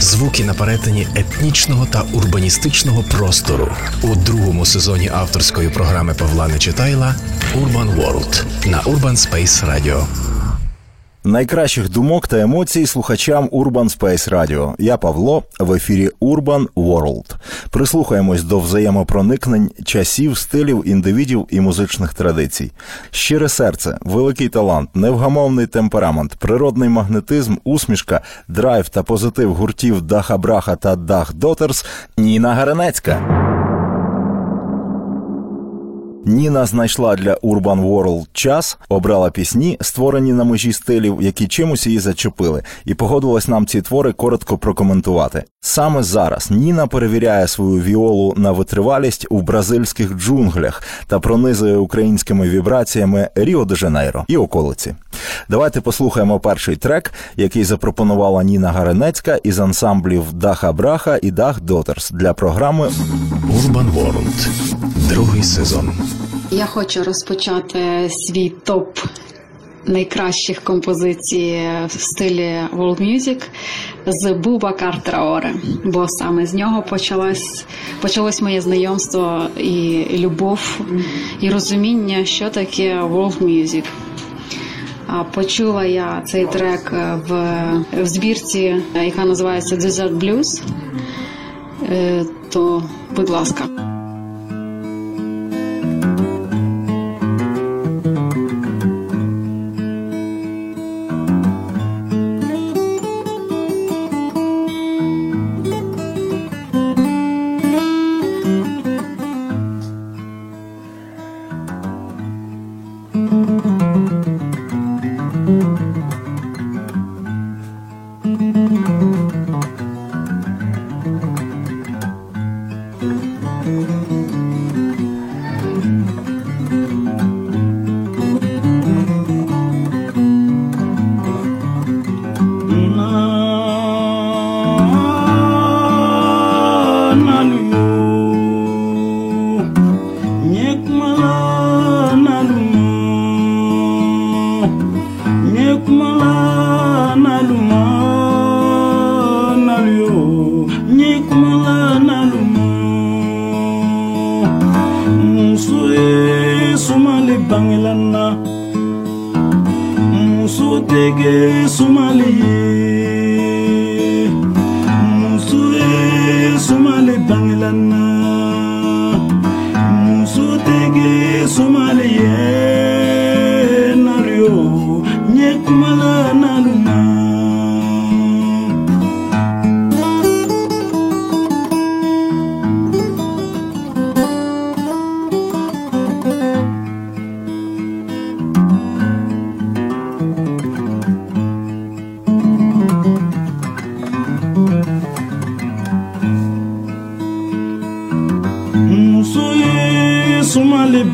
звуки на перетині етнічного та урбаністичного простору у другому сезоні авторської програми Павла Нечитайла Urban World на Urban Space Radio. Найкращих думок та емоцій слухачам Urban Space Radio. Я Павло в ефірі Urban World. Прислухаємось до взаємопроникнень часів, стилів, індивідів і музичних традицій. Щире серце, великий талант, невгамовний темперамент, природний магнетизм, усмішка, драйв та позитив гуртів Даха Браха та Дах Дотерс Ніна Гаренецька. Ніна знайшла для Urban World час, обрала пісні, створені на межі стилів, які чимось її зачепили, і погодилась нам ці твори коротко прокоментувати. Саме зараз Ніна перевіряє свою віолу на витривалість у бразильських джунглях та пронизує українськими вібраціями Ріо де Жанейро і околиці. Давайте послухаємо перший трек, який запропонувала Ніна Гаренецька із ансамблів Даха Браха і Дах Дотерс для програми Urban World. Другий сезон. Я хочу розпочати свій топ найкращих композицій в стилі World Music з Буба Картраоре, бо саме з нього почалось, почалось моє знайомство і любов, і розуміння, що таке World Music. Почула я цей трек в, в збірці, яка називається Desert Blues. Е, то, будь ласка.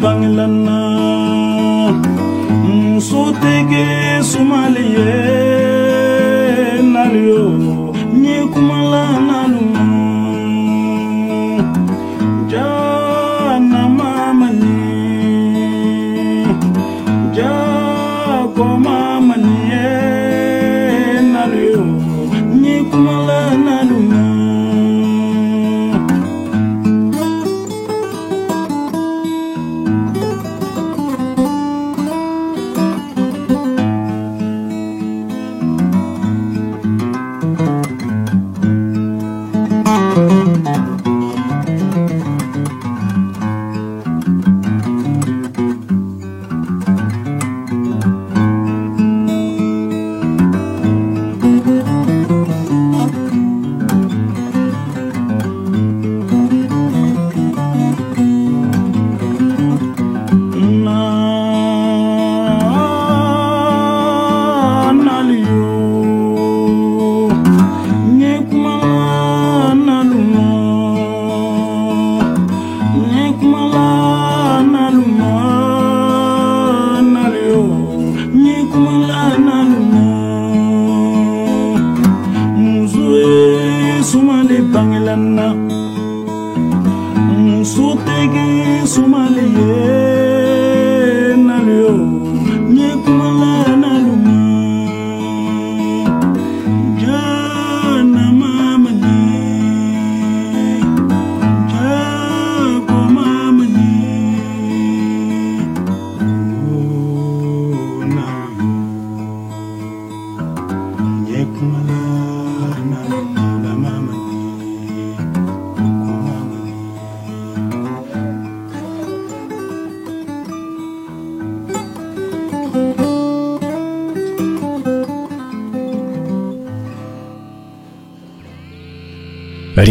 bangilana Sotege Somalia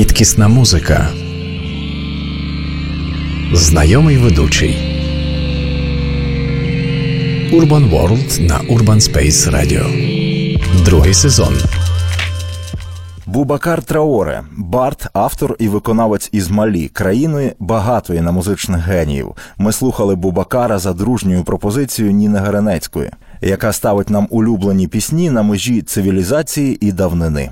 Рідкісна музика. Знайомий ведучий. Urban World на Urban Space Radio. Другий сезон. Бубакар Траоре, Барт, автор і виконавець із Малі, країни багатої на музичних геніїв. Ми слухали Бубакара за дружньою пропозицією Ніни Геренецької, яка ставить нам улюблені пісні на межі цивілізації і давнини.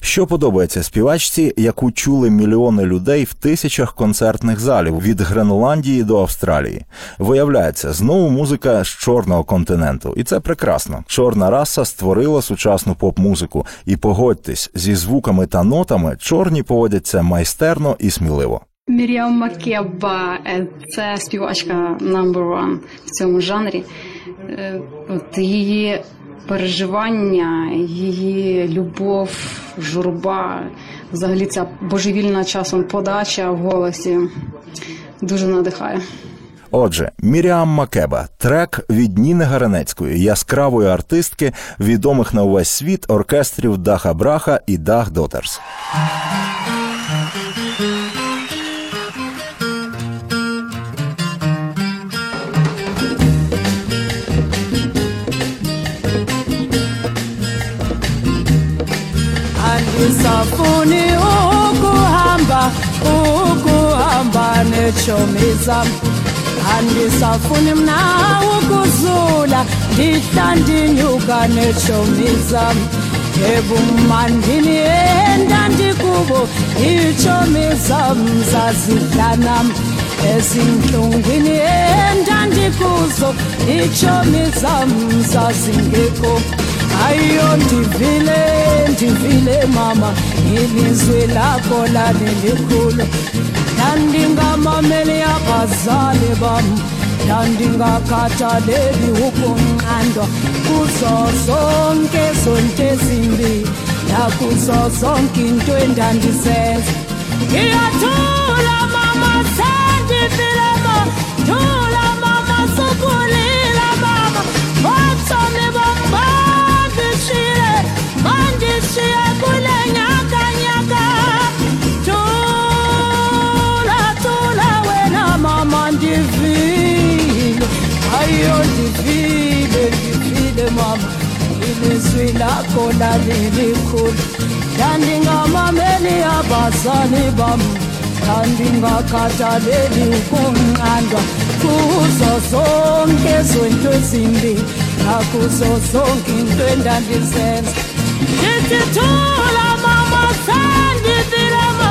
Що подобається співачці, яку чули мільйони людей в тисячах концертних залів від Гренландії до Австралії. Виявляється, знову музика з чорного континенту, і це прекрасно. Чорна раса створила сучасну поп-музику, і погодьтесь, зі звуками та нотами чорні поводяться майстерно і сміливо. Міріам Макеба е, це співачка number one в цьому жанрі. Е, От її переживання, її любов, журба, взагалі ця божевільна часом подача в голосі дуже надихає. Отже, Міріам Макеба, трек від Ніни Гаранецької, яскравої артистки, відомих на увесь світ оркестрів Даха Браха і Дах Дотерс. Andisafuni ukuhamba ukuhamba neetshomi zam. Andisafuni mna ukuzula ndihla ndinyuka neetshomi zam. Ebumandini endandikubo iitshomi zam zazidla nam. Ezintlungwini endandikuzo iitshomi zam zazingekho ayo ndivile ndivile mama. Ilizwi lakho lalilikhulu ndandingamameli abazali bam. Ndandingakhathaleli ukunqandwa. Kuzo zonke zonto ezimbi nakuzo zonke into endandizenza ndiyathula mama sendivile ma. Thula. Mama ilizwi lakho lalilikhulu ndandingamameli abazali bam ndandingakhathaleli ukunqandwa kuzo zonke zonto ezimbi nakuzo zonke into endandizenza ndithi thula mama sendivilema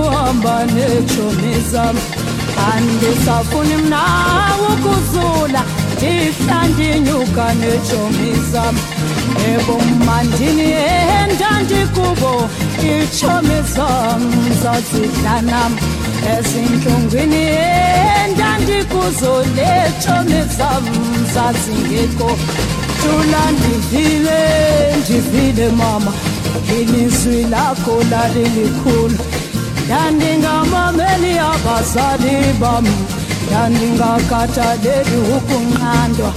ukuhamba neetshomi zam andisafuni mna ukuzula ndihla ndinyuka neetshomi zam ebomandini endandikubo iitshomi zam zazidla nam. Ezintlungwini endandikuzo leetshomi zam zazingekho. Thula ndivile ndivile mama. Ilizwi lakho lalilikhulu ndandingamameli abazali bam ndandingakhathaleli ukunqandwa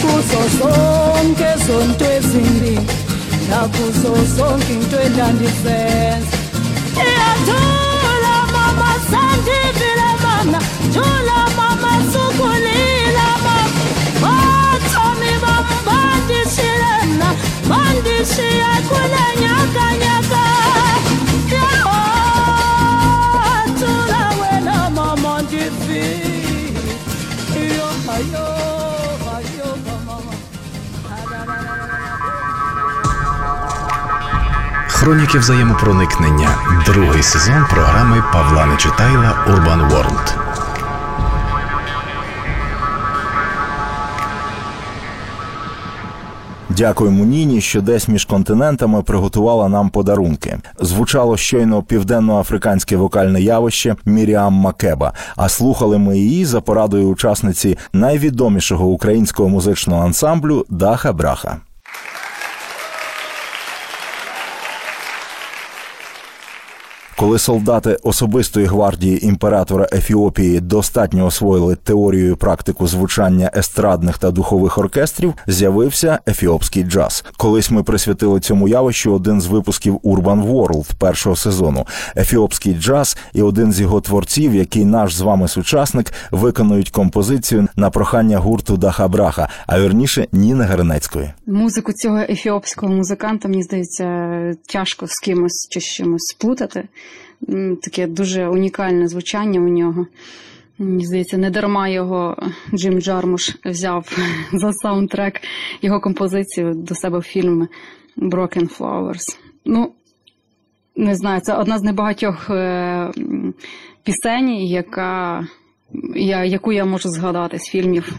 kuzo zonke zonto ezimbi. Ngithanda kuso sonke into endandizenza iyathula mama sandivile mama. Thula mama sukulila mama. Bathomi bam bandishile mna bandishiya kule nyakanyaka yathula Хроніки взаємопроникнення. Другий сезон програми Павла Нечитайла Urban World. Дякуємо Ніні, що десь між континентами приготувала нам подарунки. Звучало щойно південноафриканське вокальне явище Міріам Макеба. А слухали ми її за порадою учасниці найвідомішого українського музичного ансамблю Даха Браха. Коли солдати особистої гвардії імператора Ефіопії достатньо освоїли теорію і практику звучання естрадних та духових оркестрів, з'явився ефіопський джаз. Колись ми присвятили цьому явищу один з випусків Urban World першого сезону. Ефіопський джаз і один з його творців, який наш з вами сучасник, виконують композицію на прохання гурту Дахабраха, а вірніше Ніни Гернецької. Музику цього ефіопського музиканта, мені здається, тяжко з кимось чи з чимось сплутати. Таке дуже унікальне звучання у нього. Мені здається, не дарма його Джим Джармуш взяв за саундтрек його композицію до себе в фільм Broken Flowers. Ну, не знаю, це одна з небагатьох е, пісень, яка, я, яку я можу згадати з фільмів.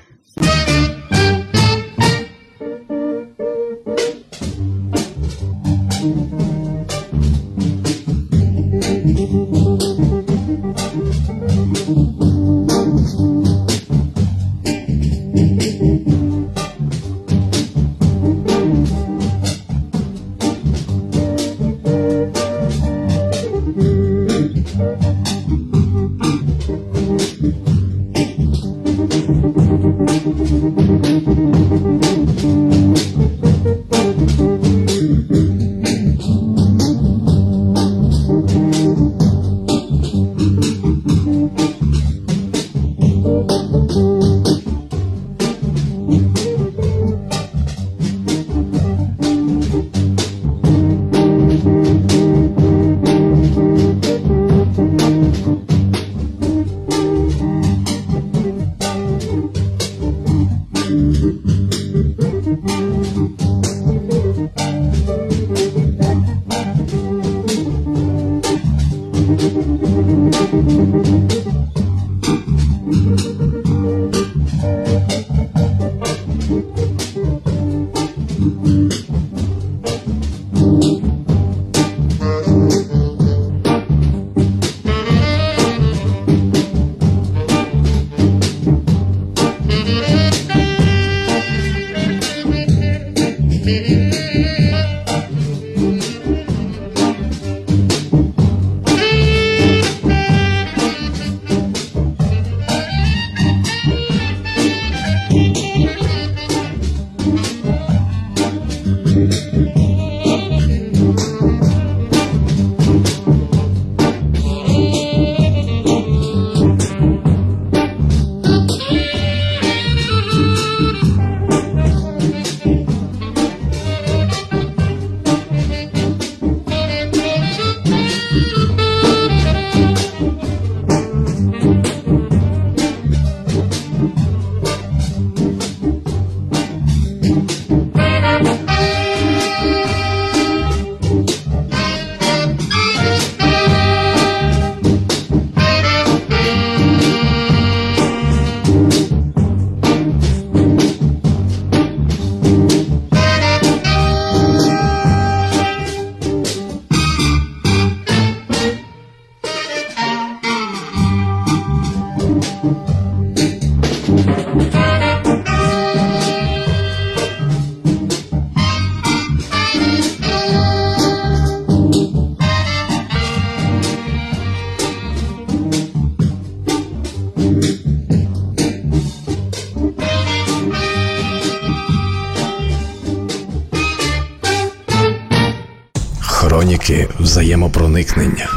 зникнення.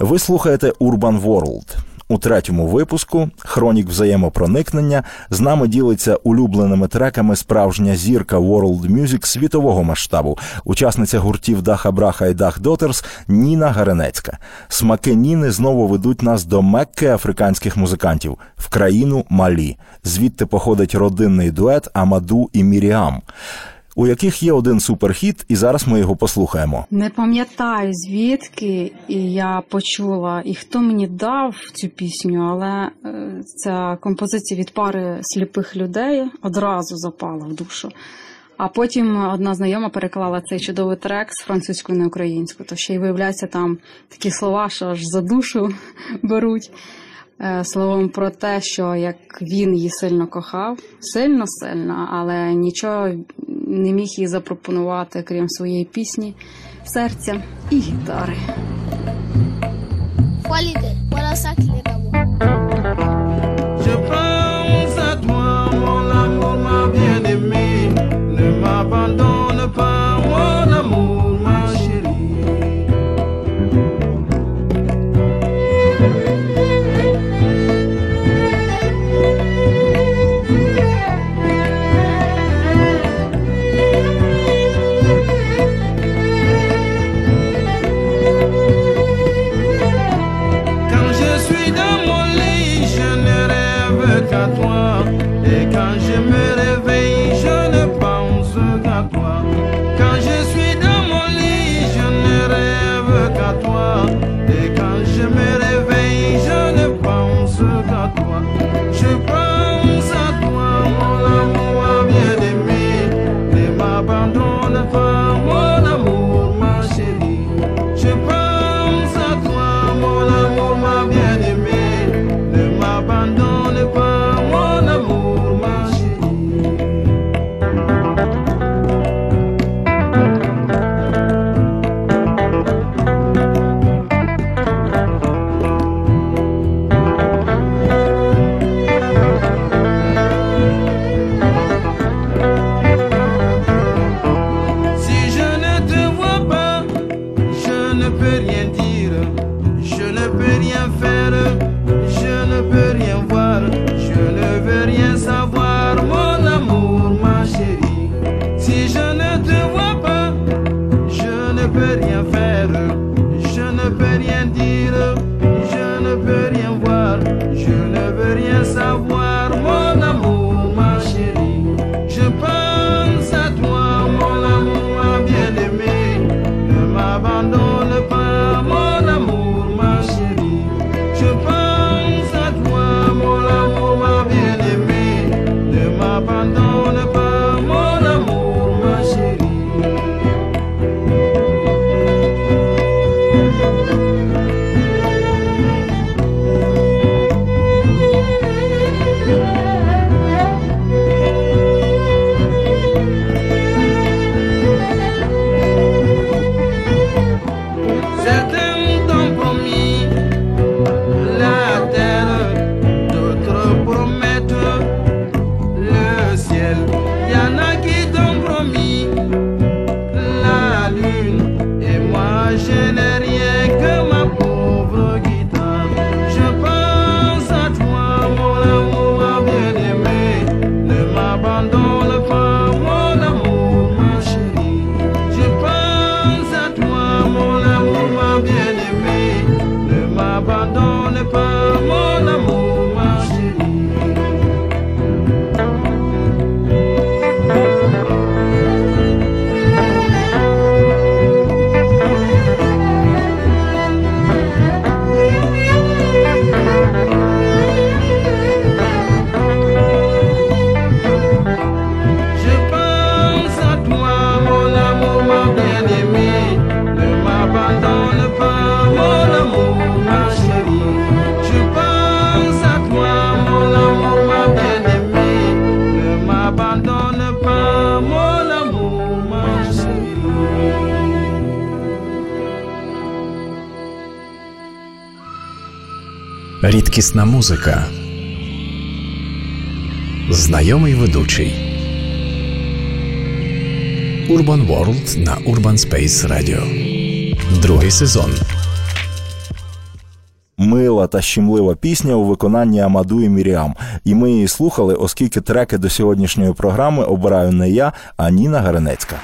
Ви слухаєте Urban World. У третьому випуску хронік взаємопроникнення з нами ділиться улюбленими треками справжня зірка World Music світового масштабу, учасниця гуртів Даха Браха і Дах Дотерс Ніна Гаренецька. Смаки Ніни знову ведуть нас до мекки африканських музикантів в країну Малі, звідти походить родинний дует Амаду і Міріам у яких є один суперхіт, і зараз ми його послухаємо. Не пам'ятаю звідки я почула і хто мені дав цю пісню, але е, ця композиція від пари сліпих людей одразу запала в душу. А потім одна знайома переклала цей чудовий трек з французької на українську, то ще й виявляється там такі слова, що аж за душу беруть. Е, словом про те, що як він її сильно кохав, сильно сильно, але нічого не міг їй запропонувати, крім своєї пісні, серця і гітари. Holiday, what якісна музика, знайомий ведучий Urban World на Urban Space Radio. Другий сезон. Мила та щемлива пісня у виконанні Амаду і Міріам. І ми її слухали, оскільки треки до сьогоднішньої програми обираю не я, а Ніна Гаренецька.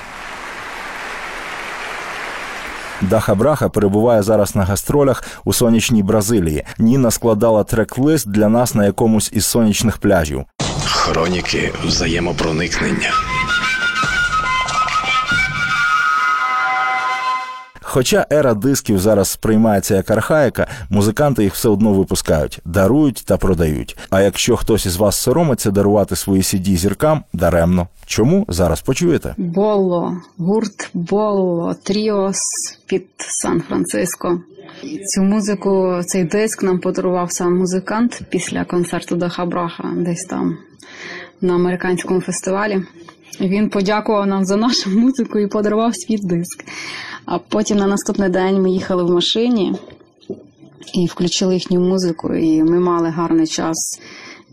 Даха Браха перебуває зараз на гастролях у сонячній Бразилії. Ніна складала трек-лист для нас на якомусь із сонячних пляжів. Хроніки взаємопроникнення. Хоча ера дисків зараз сприймається як архаїка, музиканти їх все одно випускають, дарують та продають. А якщо хтось із вас соромиться дарувати свої CD зіркам, даремно. Чому зараз почуєте? Болло, гурт Болло, Тріос під Сан-Франциско. Цю музику, цей диск нам подарував сам музикант після концерту Даха Браха, десь там на американському фестивалі. Він подякував нам за нашу музику і подарував свій диск. А потім на наступний день ми їхали в машині і включили їхню музику, і ми мали гарний час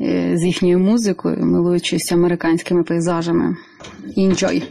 е, з їхньою музикою, милуючись американськими пейзажами. Enjoy!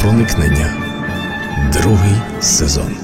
Взаємопроникнення. Другий сезон.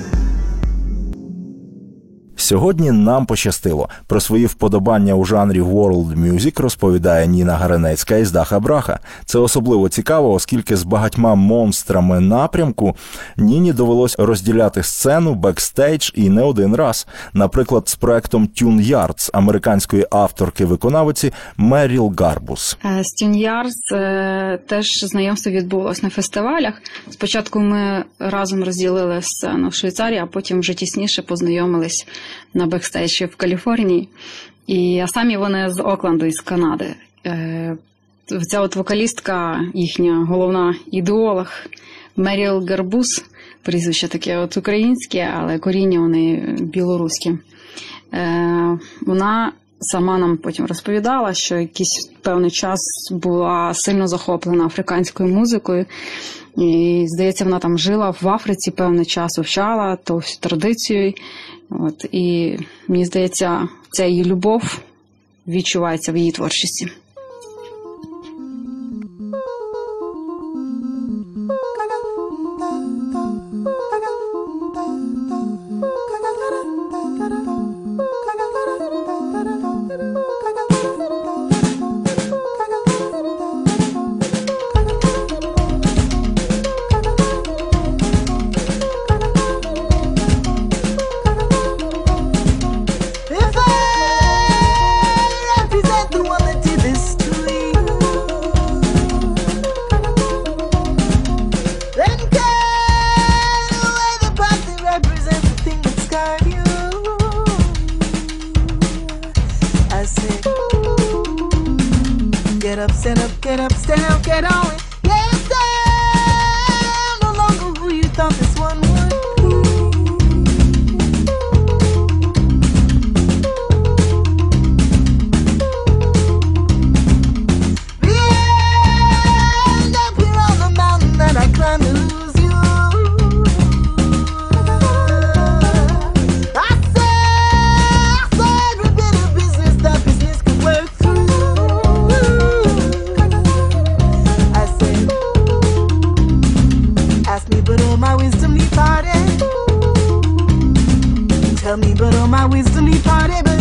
Сьогодні нам пощастило. Про свої вподобання у жанрі World Music розповідає Ніна Гаренецька із Даха Браха. Це особливо цікаво, оскільки з багатьма монстрами напрямку Ніні довелось розділяти сцену, бекстейдж і не один раз. Наприклад, з проектом Tune Yards американської авторки-виконавиці Меріл Гарбус. Е, З Tune Yards е, теж знайомство відбулось на фестивалях. Спочатку ми разом розділили сцену в Швейцарії, а потім вже тісніше познайомились на бекстейджі в Каліфорнії. І а самі вони з Окленду, із Канади. Е, Ця от вокалістка, їхня головна ідеолог Меріл Гарбус, прізвище таке от українське, але коріння вони білоруські. Е, Вона сама нам потім розповідала, що якийсь певний час була сильно захоплена африканською музикою. І, здається, вона там жила в Африці певний час, вивчала ту всю традицію. От, і мені здається, ця її любов відчувається в її творчості. Me, but all my wisdom departed. But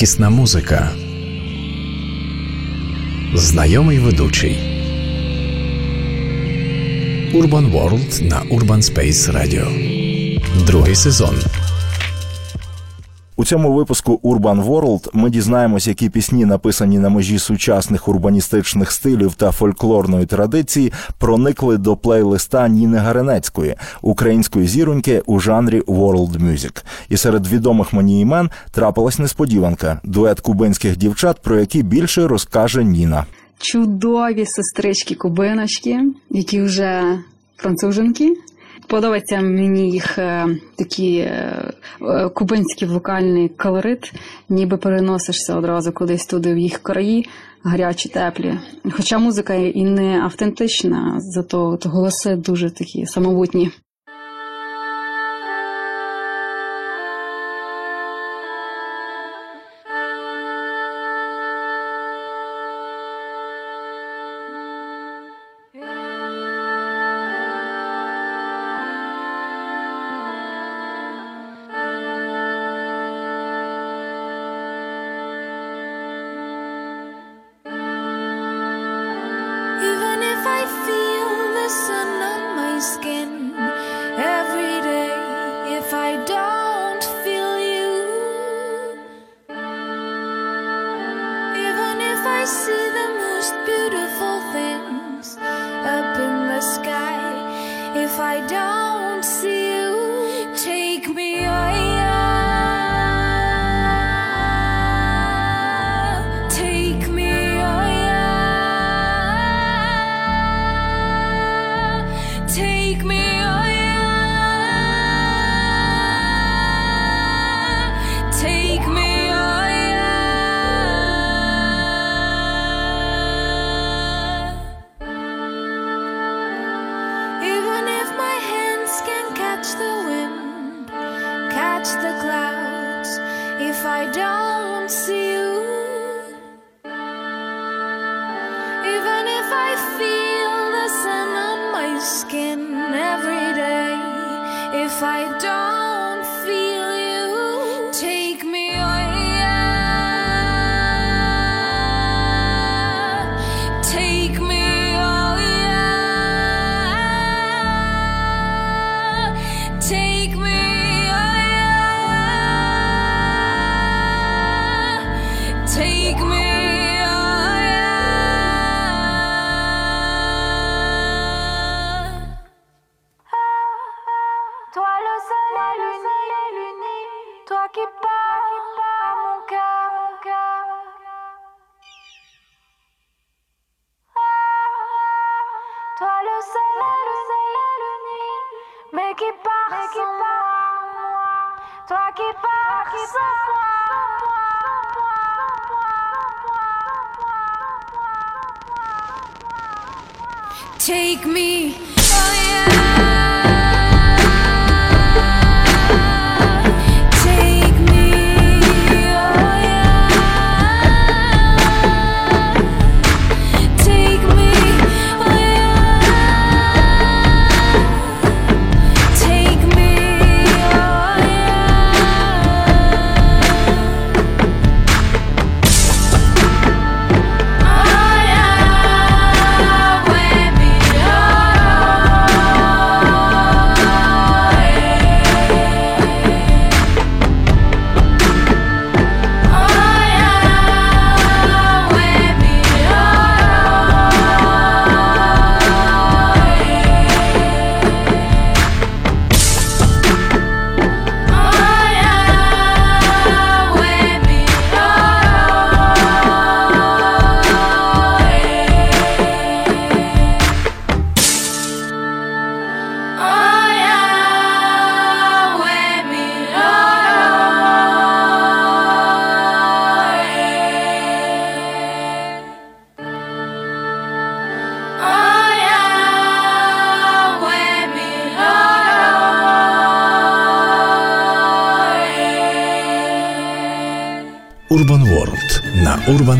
Рідкісна музика. Знайомий ведучий. Urban World на Urban Space Radio. Другий сезон. У цьому випуску Urban World ми дізнаємось, які пісні, написані на межі сучасних урбаністичних стилів та фольклорної традиції, проникли до плейлиста Ніни Гаренецької, української зіроньки у жанрі World Music. І серед відомих мені імен трапилась несподіванка дует кубинських дівчат, про які більше розкаже Ніна. чудові сестрички-кубиночки, які вже француженки. Подобається мені їх е, такий е, е, кубинський вокальний колорит, ніби переносишся одразу кудись туди в їх краї, гарячі, теплі. Хоча музика і не автентична, зато голоси дуже такі самобутні. I feel the sun on my skin every day, if I don't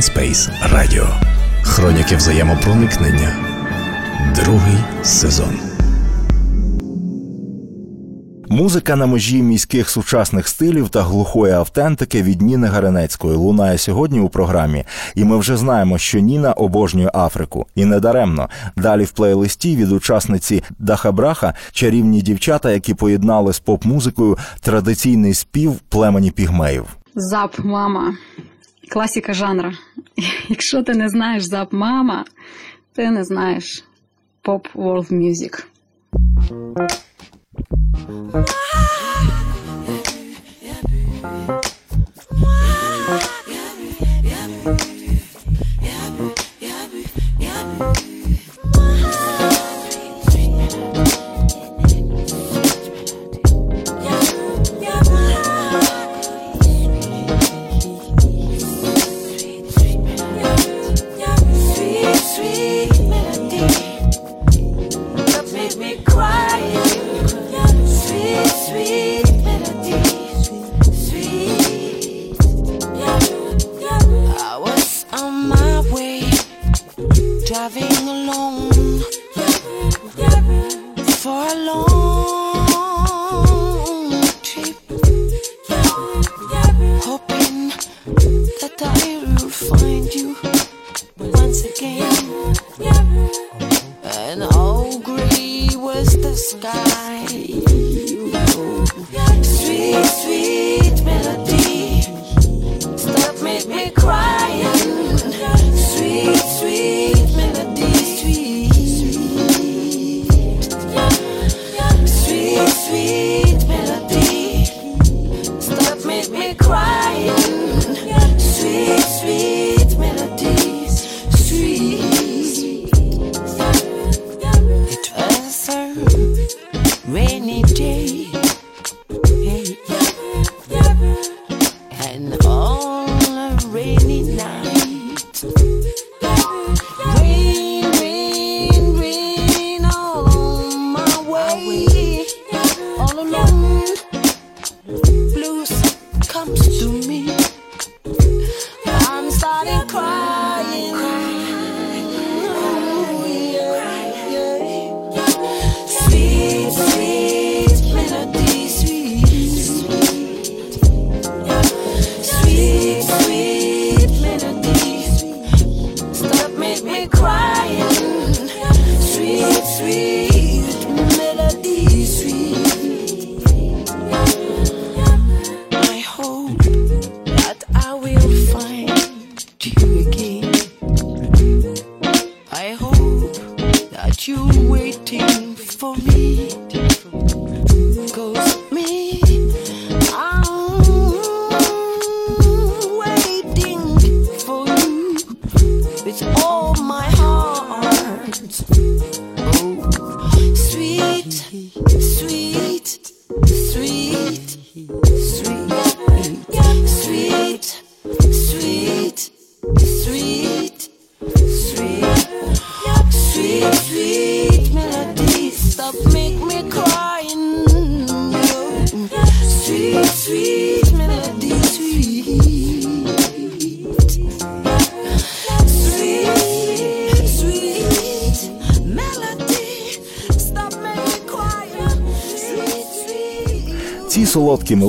Urban Space Radio. Хроніки взаємопроникнення. Другий сезон. Музика на межі міських сучасних стилів та глухої автентики від Ніни Гаренецької лунає сьогодні у програмі. І ми вже знаємо, що Ніна обожнює Африку. І не даремно. Далі в плейлисті від учасниці Даха Браха чарівні дівчата, які поєднали з поп-музикою традиційний спів племені пігмеїв. Зап мама. Класіка жанра. Якщо ти не знаєш зап мама, ти не знаєш поп world music. Sweet,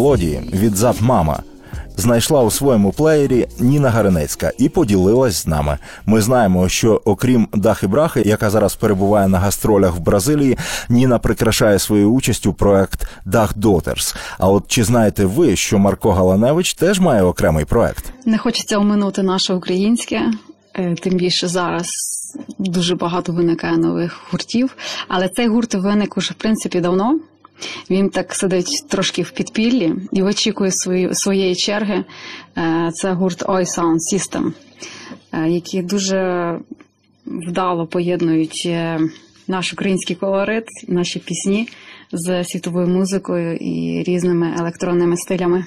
Мелодії від Зап Мама знайшла у своєму плеєрі Ніна Гаренецька і поділилась з нами. Ми знаємо, що окрім Дахи Брахи, яка зараз перебуває на гастролях в Бразилії, Ніна прикрашає своєю участю проект Дах Дотерс. А от чи знаєте ви, що Марко Галаневич теж має окремий проект? Не хочеться оминути наше українське, е, тим більше зараз дуже багато виникає нових гуртів. Але цей гурт виник уже в принципі давно. Він так сидить трошки в підпіллі і очікує свої, своєї черги. Е, Це гурт Oi Sound System, е, які дуже вдало поєднують е, наш український колорит, наші пісні з світовою музикою і різними електронними стилями.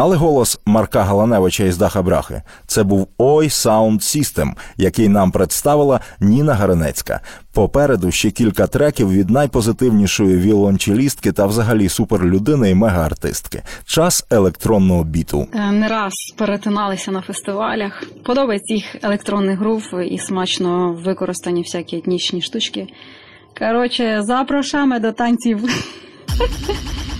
Впізнали голос Марка Галаневича із Даха Брахи? Це був Ой Sound System, який нам представила Ніна Гаренецька. Попереду ще кілька треків від найпозитивнішої віолончелістки та взагалі суперлюдини і мегаартистки. Час електронного біту. Е, Не раз перетиналися на фестивалях. Подобається їх електронний грув і смачно використані всякі етнічні штучки. Коротше, запрошаємо до танців.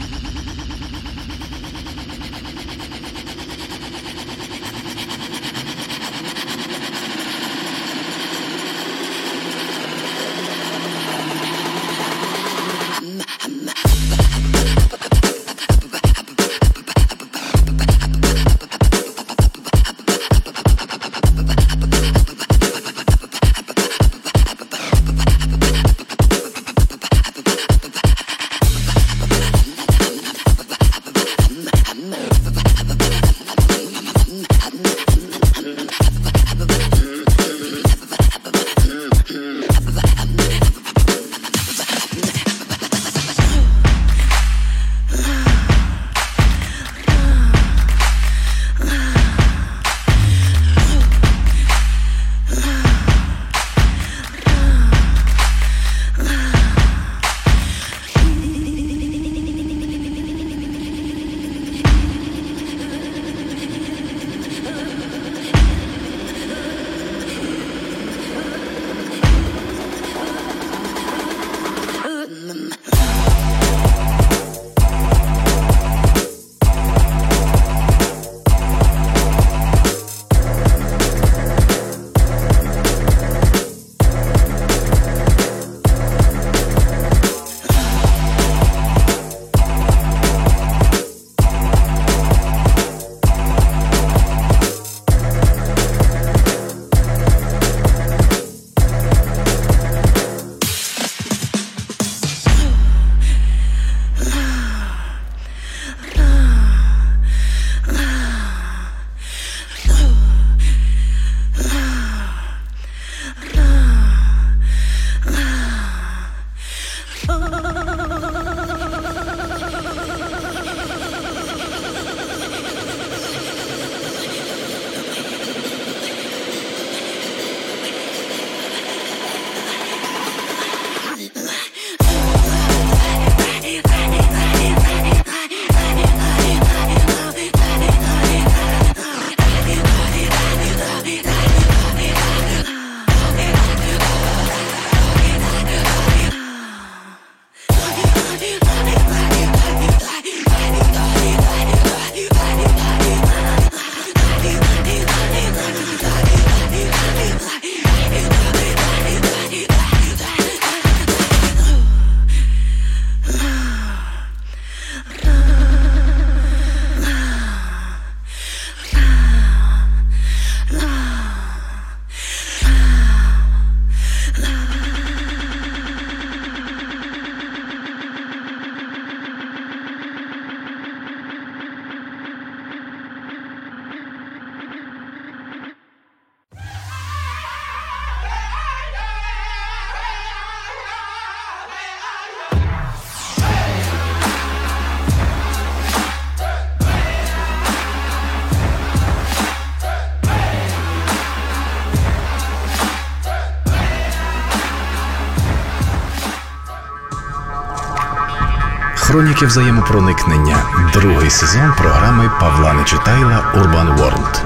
Хроніки взаємопроникнення. Другий сезон програми Павла Нечитайла Urban World.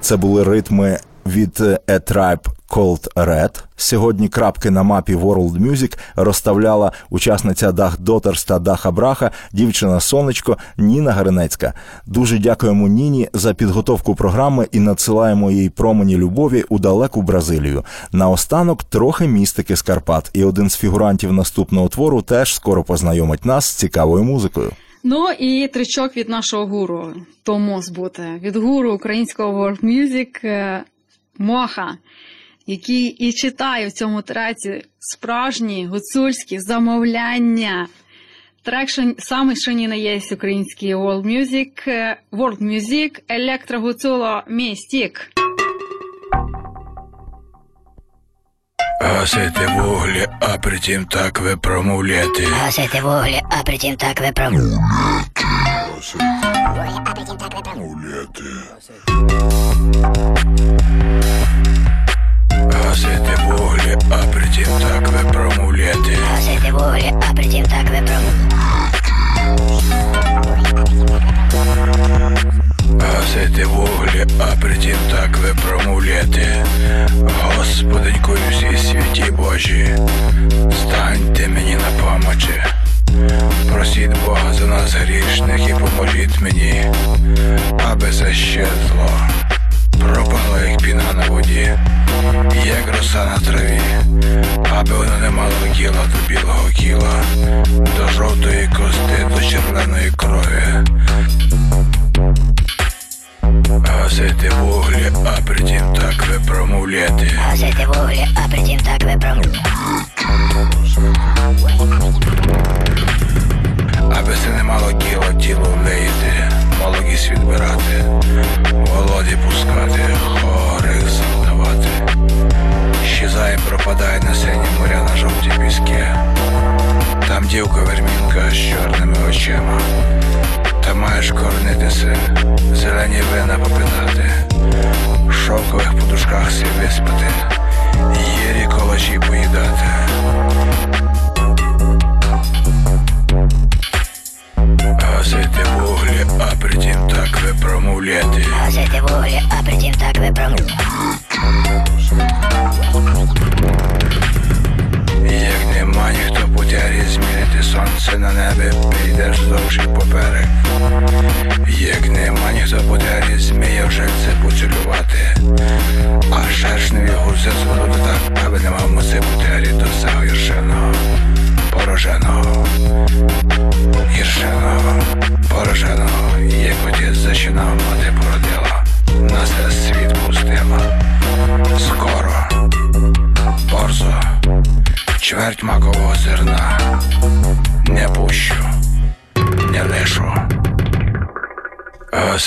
Це були ритми від е, A Tribe Called Red. Сьогодні крапки на мапі World Music розставляла учасниця Дах Дотерс та Даха Браха, дівчина Сонечко Ніна Гаринецька. Дуже дякуємо Ніні за підготовку програми і надсилаємо їй промені любові у далеку Бразилію. Наостанок трохи містики з Карпат, і один з фігурантів наступного твору теж скоро познайомить нас з цікавою музикою. Ну і тричок від нашого гуру. То мус бути від гуру українського World Music е, Моха, який і читає в цьому треці справжні гуцульські замовляння. Трек що, саме що ні не є український World Music, е, World Music, електрогуцуло містік. Гасити вуглі, а притім так ви промовляти. Гасити вуглі, а притім так ви про... Гасити вуглі, а притім так ви промовляти. Гасити вуглі, а притім так ви про... Гасити вуглі, а притім так ви промовляти. Господеньку і всі святі Божі, станьте мені на помочі. Просіть Бога за нас грішних і поможіть мені, аби це щезло. Пропала як піна на воді, як роса на траві, аби воно не мало кіла до білого кіла, до жовтої кости, до червоної крові. Гасити вуглі, а притім так ви промовляти. Гасити вуглі, а притім так ви про... Аби це не мало кіло тіло влеїти, молодість відбирати, володі пускати, хорих завдавати. Щезає, пропадає на сині моря на жовті піски. Там дівка вермінка з чорними очима. Та маєш коронитися, зелені вина попитати, в шовкових подушках сі виспати,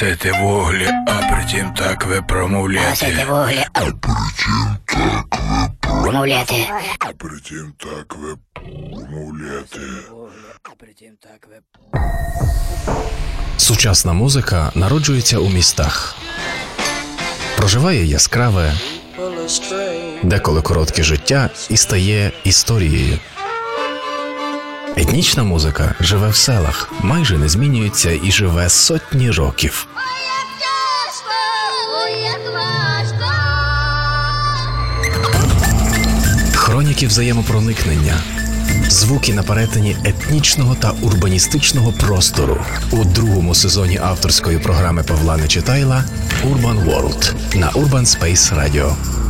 Гасити вуглі, а притім так ви Гасити промовляти. вуглі, а... притім так ви Промовляти. А Притім так ви промовляти. Сучасна музика народжується у містах, проживає яскраве, деколи коротке життя і стає історією. Етнічна музика живе в селах, майже не змінюється і живе сотні років. Хроніки взаємопроникнення. Звуки на перетині етнічного та урбаністичного простору у другому сезоні авторської програми Павла Нечитайла Urban World на Urban Space Radio.